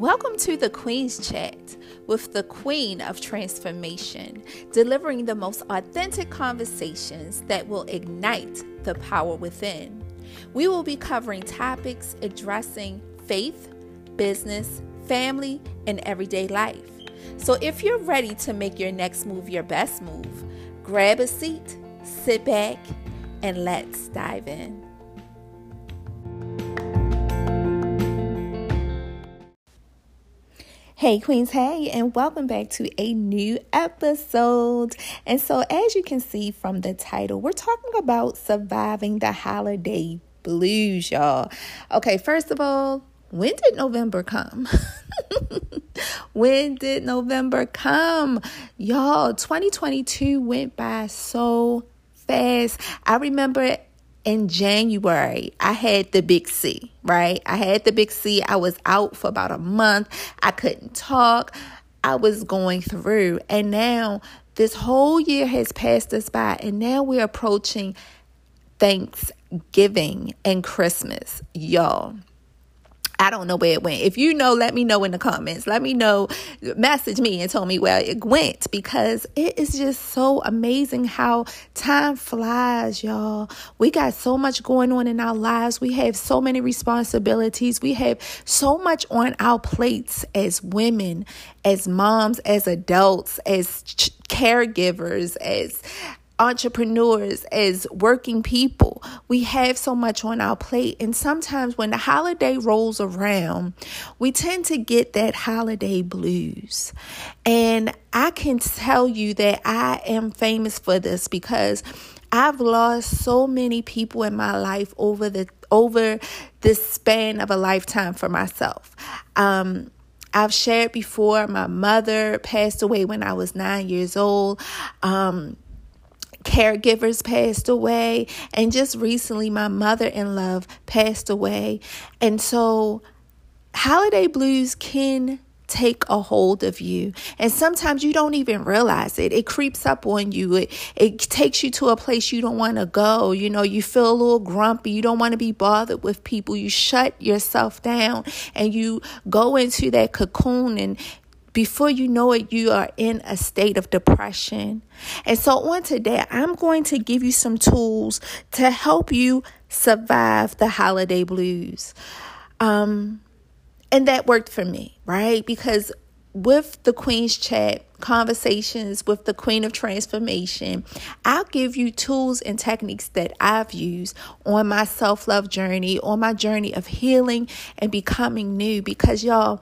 Welcome to the Queen's Chat with the Queen of Transformation, delivering the most authentic conversations that will ignite the power within. We will be covering topics addressing faith, business, family, and everyday life. So if you're ready to make your next move your best move, grab a seat, sit back, and let's dive in. Hey, Queens, hey, and welcome back to a new episode. And so, as you can see from the title, we're talking about surviving the holiday blues, y'all. Okay, first of all, when did November come? when did November come? Y'all, 2022 went by so fast. I remember in January, I had the big C, right? I had the big C. I was out for about a month. I couldn't talk. I was going through. And now this whole year has passed us by, and now we're approaching Thanksgiving and Christmas, y'all. I don't know where it went. If you know, let me know in the comments. Let me know, message me and tell me where it went because it is just so amazing how time flies, y'all. We got so much going on in our lives. We have so many responsibilities. We have so much on our plates as women, as moms, as adults, as ch- caregivers, as entrepreneurs, as working people, we have so much on our plate. And sometimes when the holiday rolls around, we tend to get that holiday blues. And I can tell you that I am famous for this because I've lost so many people in my life over the over the span of a lifetime for myself. Um, I've shared before, my mother passed away when I was nine years old. Um, caregivers passed away. And just recently, my mother in law passed away. And so, holiday blues can take a hold of you. And sometimes you don't even realize it. It creeps up on you. It it takes you to a place you don't want to go. You know, you feel a little grumpy. You don't want to be bothered with people. You shut yourself down and you go into that cocoon and before you know it, you are in a state of depression. And so, on today, I'm going to give you some tools to help you survive the holiday blues. Um, and that worked for me, right? Because with the Queen's Chat conversations with the Queen of Transformation, I'll give you tools and techniques that I've used on my self love journey, on my journey of healing and becoming new. Because, y'all,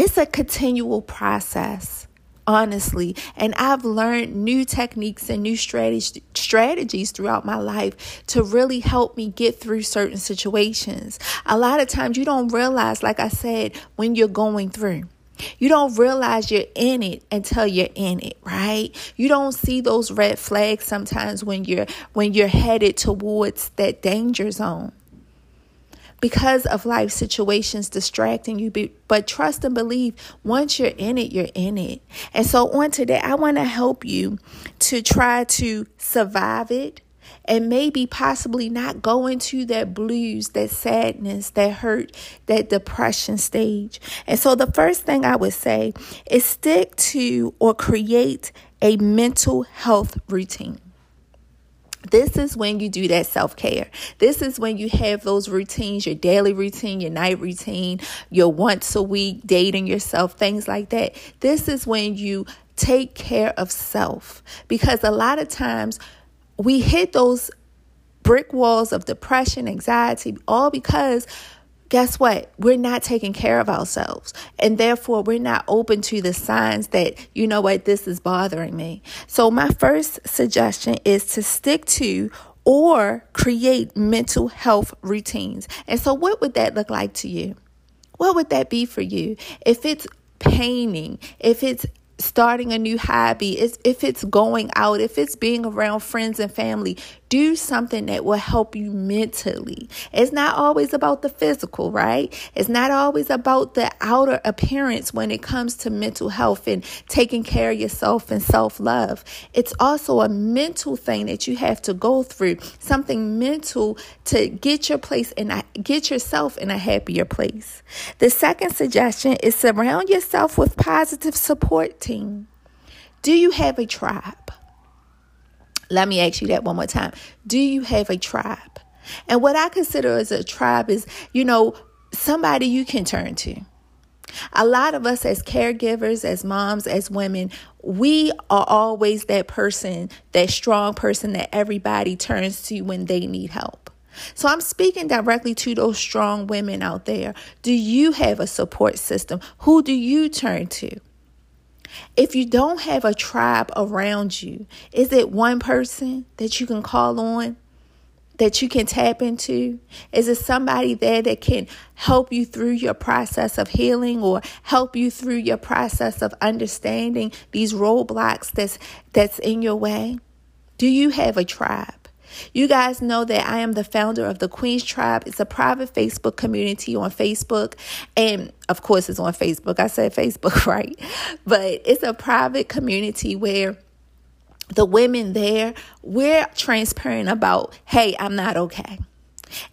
it's a continual process honestly. And i've learned new techniques and new strategies strategies throughout my life to really help me get through certain situations. A lot of times you don't realize like i said when you're going through. You don't realize you're in it until you're in it, right? You don't see those red flags sometimes when you're when you're headed towards that danger zone because of life situations distracting you. But trust and believe once you're in it, you're in it. And so on today, I want to help you to try to survive it and maybe possibly not go into that blues, that sadness, that hurt, that depression stage. And so the first thing I would say is stick to or create a mental health routine. This is when you do that self care. This is when you have those routines, your daily routine, your night routine, your once a week dating yourself, things like that. This is when you take care of self because a lot of times we hit those brick walls of depression, anxiety, all because guess what? We're not taking care of ourselves. And therefore, we're not open to the signs that, you know what, this is bothering me. So, my first suggestion is to stick to or create mental health routines. And so, what would that look like to you? What would that be for you? If it's painting, if it's starting a new hobby, if it's going out, if it's being around friends and family, do something that will help you mentally. It's not always about the physical, right? It's not always about the outer appearance when it comes to mental health and taking care of yourself and self love. It's also a mental thing that you have to go through, something mental to get your place and get yourself in a happier place. The second suggestion is surround yourself with positive support team. Do you have a tribe? Let me ask you that one more time. Do you have a tribe? And what I consider as a tribe is, you know, somebody you can turn to. A lot of us as caregivers, as moms, as women, we are always that person, that strong person that everybody turns to when they need help. So I'm speaking directly to those strong women out there. Do you have a support system? Who do you turn to? If you don't have a tribe around you, is it one person that you can call on? That you can tap into? Is it somebody there that can help you through your process of healing or help you through your process of understanding these roadblocks that's that's in your way? Do you have a tribe? You guys know that I am the founder of the Queen's Tribe. It's a private Facebook community on Facebook. And of course, it's on Facebook. I said Facebook, right? But it's a private community where the women there, we're transparent about, hey, I'm not okay.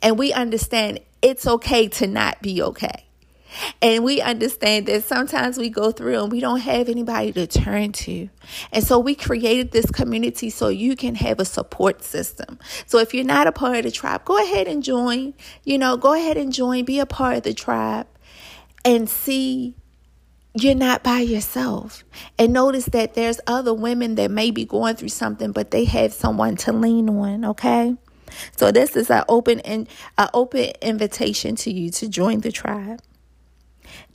And we understand it's okay to not be okay. And we understand that sometimes we go through and we don't have anybody to turn to. And so we created this community so you can have a support system. So if you're not a part of the tribe, go ahead and join. You know, go ahead and join, be a part of the tribe and see you're not by yourself. And notice that there's other women that may be going through something, but they have someone to lean on, okay? So this is an open and an open invitation to you to join the tribe.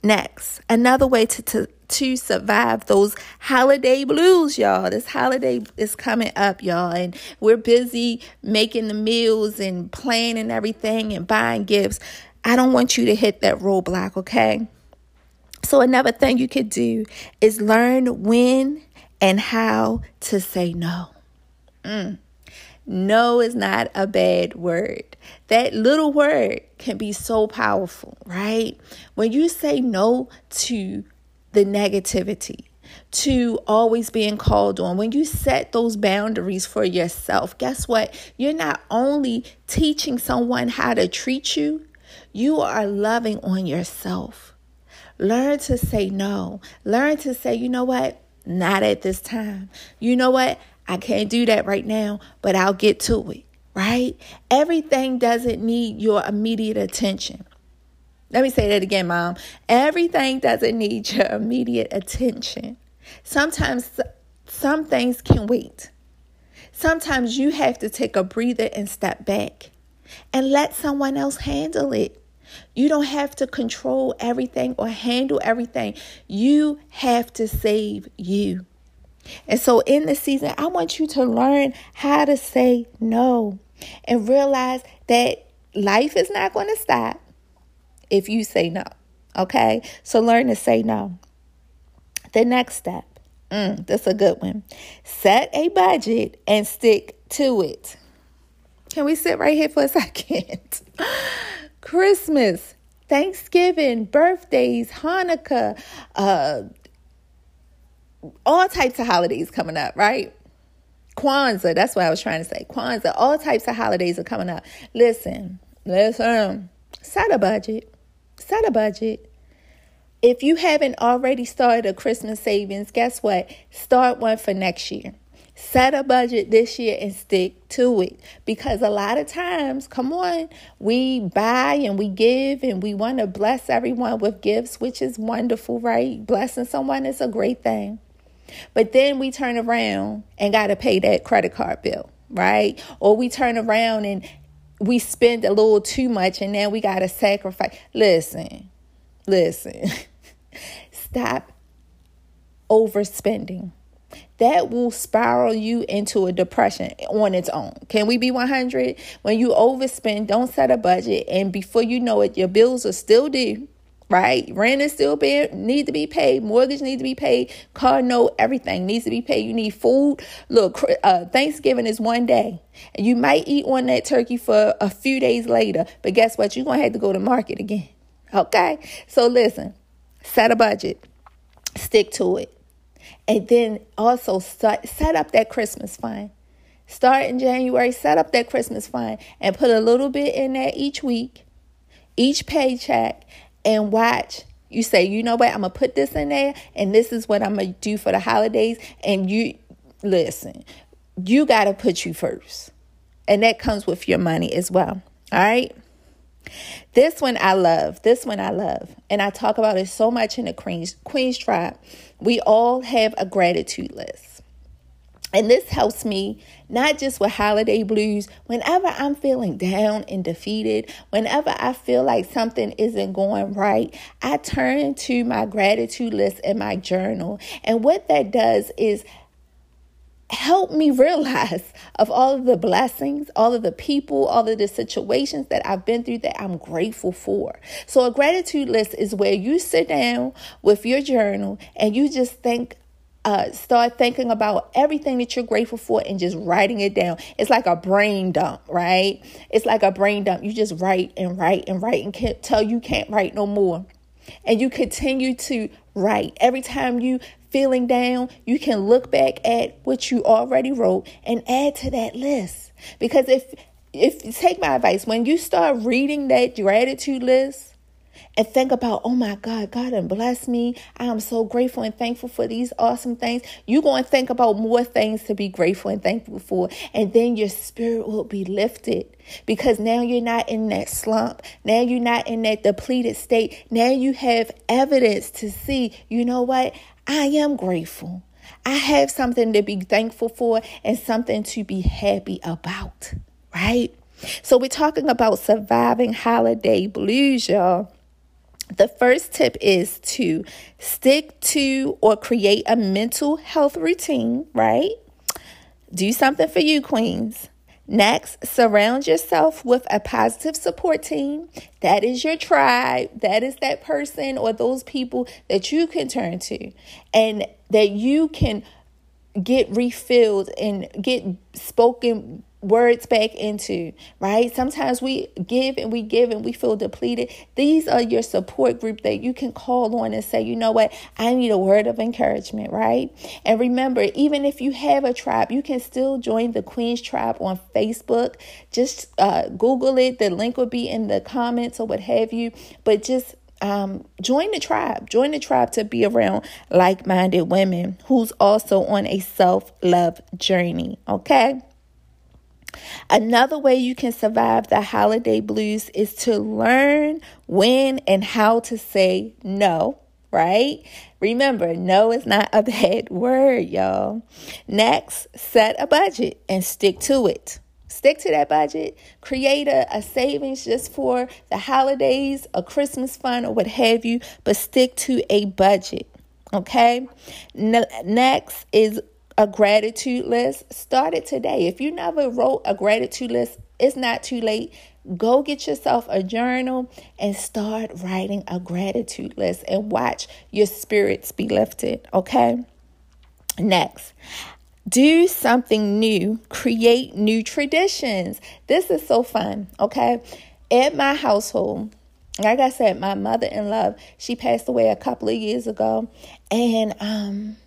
Next, another way to, to, to survive those holiday blues, y'all. This holiday is coming up, y'all, and we're busy making the meals and planning everything and buying gifts. I don't want you to hit that roadblock, okay? So, another thing you could do is learn when and how to say no. Mm. No is not a bad word. That little word can be so powerful, right? When you say no to the negativity, to always being called on, when you set those boundaries for yourself, guess what? You're not only teaching someone how to treat you, you are loving on yourself. Learn to say no. Learn to say, you know what? Not at this time. You know what? I can't do that right now, but I'll get to it, right? Everything doesn't need your immediate attention. Let me say that again, mom. Everything doesn't need your immediate attention. Sometimes some things can wait. Sometimes you have to take a breather and step back and let someone else handle it. You don't have to control everything or handle everything. You have to save you. And so in the season, I want you to learn how to say no and realize that life is not going to stop if you say no. Okay? So learn to say no. The next step, mm, that's a good one. Set a budget and stick to it. Can we sit right here for a second? Christmas, Thanksgiving, birthdays, Hanukkah, uh, all types of holidays coming up, right? Kwanzaa, that's what I was trying to say. Kwanzaa, all types of holidays are coming up. Listen, listen, set a budget. Set a budget. If you haven't already started a Christmas savings, guess what? Start one for next year. Set a budget this year and stick to it. Because a lot of times, come on, we buy and we give and we want to bless everyone with gifts, which is wonderful, right? Blessing someone is a great thing. But then we turn around and got to pay that credit card bill, right? Or we turn around and we spend a little too much and then we got to sacrifice. Listen, listen, stop overspending. That will spiral you into a depression on its own. Can we be 100? When you overspend, don't set a budget, and before you know it, your bills are still due right? Rent is still being need to be paid. Mortgage needs to be paid. Car note, everything needs to be paid. You need food. Look, uh, Thanksgiving is one day, and you might eat on that turkey for a few days later. But guess what? You're gonna have to go to market again. Okay, so listen, set a budget, stick to it, and then also start, set up that Christmas fund. Start in January, set up that Christmas fund, and put a little bit in there each week, each paycheck, and watch. You say, you know what, I'm to put this in there and this is what I'm to do for the holidays. And you, listen, you got to put you first. And that comes with your money as well. All right. This one I love. This one I love. And I talk about it so much in the Queen's, Queen's Tribe. We all have a gratitude list. And this helps me not just with holiday blues, whenever I'm feeling down and defeated, whenever I feel like something isn't going right, I turn to my gratitude list in my journal. And what that does is help me realize of all of the blessings, all of the people, all of the situations that I've been through that I'm grateful for. So a gratitude list is where you sit down with your journal and you just think uh, start thinking about everything that you're grateful for and just writing it down. It's like a brain dump, right? It's like a brain dump. You just write and write and write and can't tell you can't write no more. And you continue to write. Every time you feeling down, you can look back at what you already wrote and add to that list. Because if if take my advice, when you start reading that gratitude list, and think about, oh my God, God and bless me. I am so grateful and thankful for these awesome things. You're going to think about more things to be grateful and thankful for. And then your spirit will be lifted because now you're not in that slump. Now you're not in that depleted state. Now you have evidence to see, you know what? I am grateful. I have something to be thankful for and something to be happy about, right? So, we're talking about surviving holiday blues, y'all. The first tip is to stick to or create a mental health routine, right? Do something for you, queens. Next, surround yourself with a positive support team. That is your tribe. That is that person or those people that you can turn to and that you can get refilled and get spoken words back into, right? Sometimes we give and we give and we feel depleted. These are your support group that you can call on and say, you know what, I need a word of encouragement, right? And remember, even if you have a tribe, you can still join the Queen's Tribe on Facebook. Just uh, Google it, the link will be in the comments or what have you. But just um, join the tribe. Join the tribe to be around like minded women who's also on a self love journey. Okay. Another way you can survive the holiday blues is to learn when and how to say no, right? Remember, no is not a bad word, y'all. Next, set a budget and stick to it. Stick to that budget. Create a, a savings just for the holidays, a Christmas fund, or what have you, but stick to a budget. Okay. Next is a gratitude list, start it today. If you never wrote a gratitude list, it's not too late. Go get yourself a journal and start writing a gratitude list and watch your spirits be lifted, okay? Next, do something new, create new traditions. This is so fun, okay? At my household, like I said, my mother in law, she passed away a couple of years ago, and um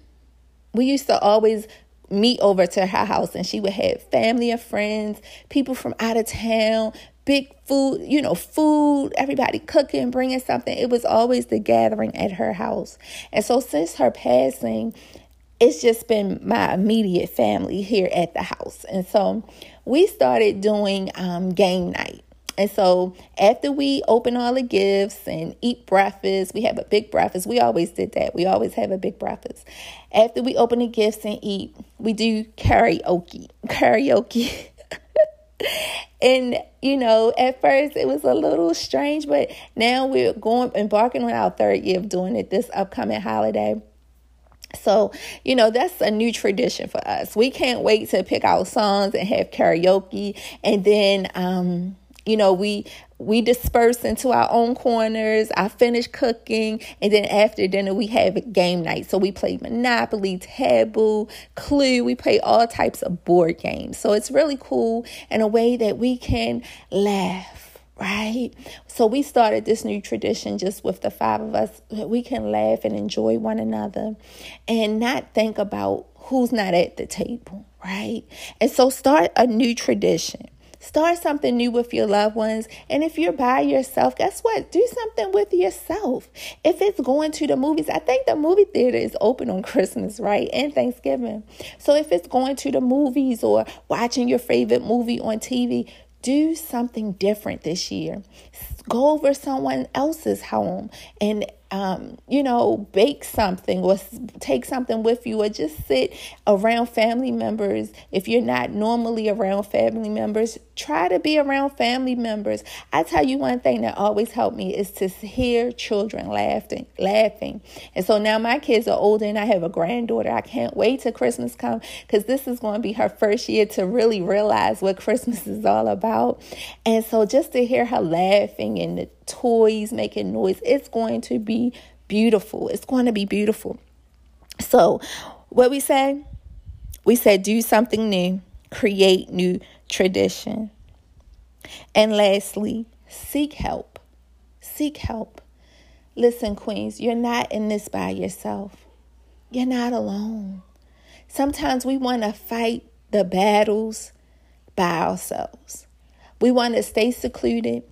we used to always meet over to her house and she would have family and friends, people from out of town, big food, you know, food, everybody cooking, bringing something. It was always the gathering at her house. And so since her passing, it's just been my immediate family here at the house. And so we started doing um, game night. And so after we open all the gifts and eat breakfast, we have a big breakfast. We always did that. We always have a big breakfast. After we open the gifts and eat, we do karaoke. Karaoke. and you know, at first it was a little strange, but now we're going embarking on our third year of doing it this upcoming holiday. So, you know, that's a new tradition for us. We can't wait to pick our songs and have karaoke and then um you know, we we disperse into our own corners. I finish cooking, and then after dinner we have a game night. So we play Monopoly, Taboo, Clue. We play all types of board games. So it's really cool in a way that we can laugh right? So we started this new tradition just with the five of us. We can laugh and enjoy one another and not think about who's not at the table, right? And so start a new tradition. Start something new with your loved ones. And if you're by yourself, guess what? Do something with yourself. If it's going to the movies, I think the movie theater is open on Christmas, right? And Thanksgiving. So if it's going to the movies or watching your favorite movie on TV, do something different this year. Go over someone else's home and um, you know, bake something or take something with you or just sit around family members. If you're not normally around family members, try to be around family members. I tell you one thing that always helped me is to hear children laughing, laughing. And so now my kids are older and I have a granddaughter. I can't wait till Christmas come because this is going to be her first year to really realize what Christmas is all about. And so just to hear her laughing and the toys making noise. It's going to be beautiful. It's going to be beautiful. So, what we say? We said do something new, create new tradition. And lastly, seek help. Seek help. Listen, Queens, you're not in this by yourself. You're not alone. Sometimes we want to fight the battles by ourselves. We want to stay secluded.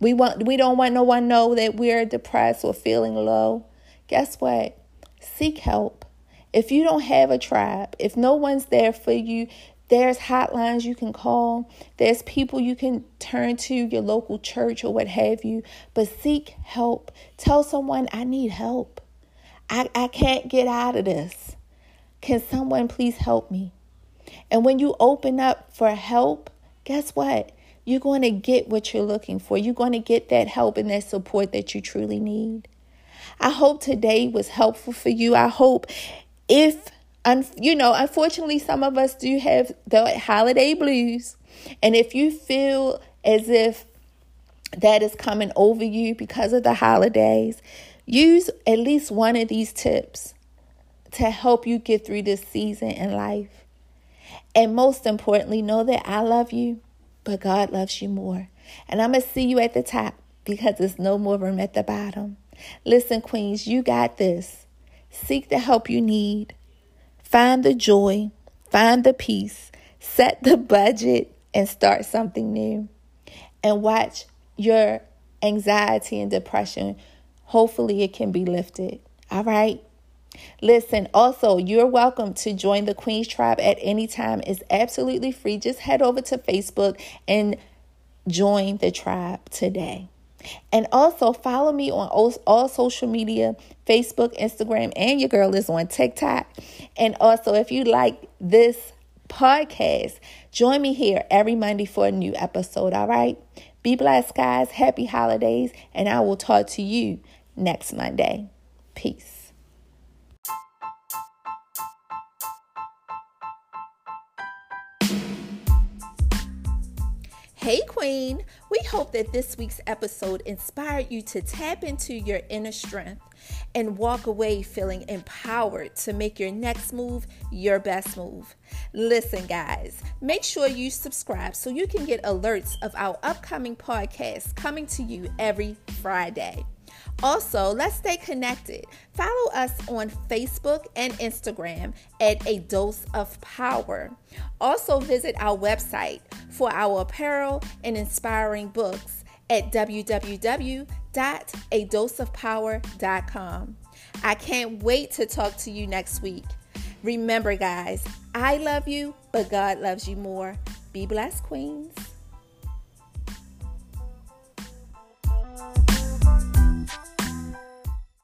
We want we don't want no one know that we're depressed or feeling low. Guess what? Seek help. If you don't have a tribe, if no one's there for you, there's hotlines you can call. There's people you can turn to, your local church or what have you. But seek help. Tell someone, I need help. I, I can't get out of this. Can someone please help me? And when you open up for help, guess what? You're going to get what you're looking for. You're going to get that help and that support that you truly need. I hope today was helpful for you. I hope if, you know, unfortunately, some of us do have the holiday blues. And if you feel as if that is coming over you because of the holidays, use at least one of these tips to help you get through this season in life. And most importantly, know that I love you but God loves you more. And I'm going to see you at the top because there's no more room at the bottom. Listen, Queens, you got this. Seek the help you need. Find the joy. Find the peace. Set the budget and start something new. And watch your anxiety and depression. Hopefully, it can be lifted. All right? Listen, also, you're welcome to join the Queen's Tribe at any time. It's absolutely free. Just head over to Facebook and join the tribe today. And also follow me on all, all, social media Facebook, Instagram, and your girl is on TikTok. And also, if you like this podcast, join me here every Monday for a new episode. All right. Be blessed, guys. Happy holidays. And I will talk to you next Monday. Peace. Hey, Queen! We hope that this week's episode inspired you to tap into your inner strength and walk away feeling empowered to make your next move your best move. Listen, guys, make sure you subscribe so you can get alerts of our upcoming podcasts coming to you every Friday. Also, let's stay connected. Follow us on Facebook and Instagram at A Dose of Power. Also, visit our website for our apparel and inspiring books at www.adoseofpower.com. I can't wait to talk to you next week. Remember, guys, I love you, but God loves you more. Be blessed, Queens.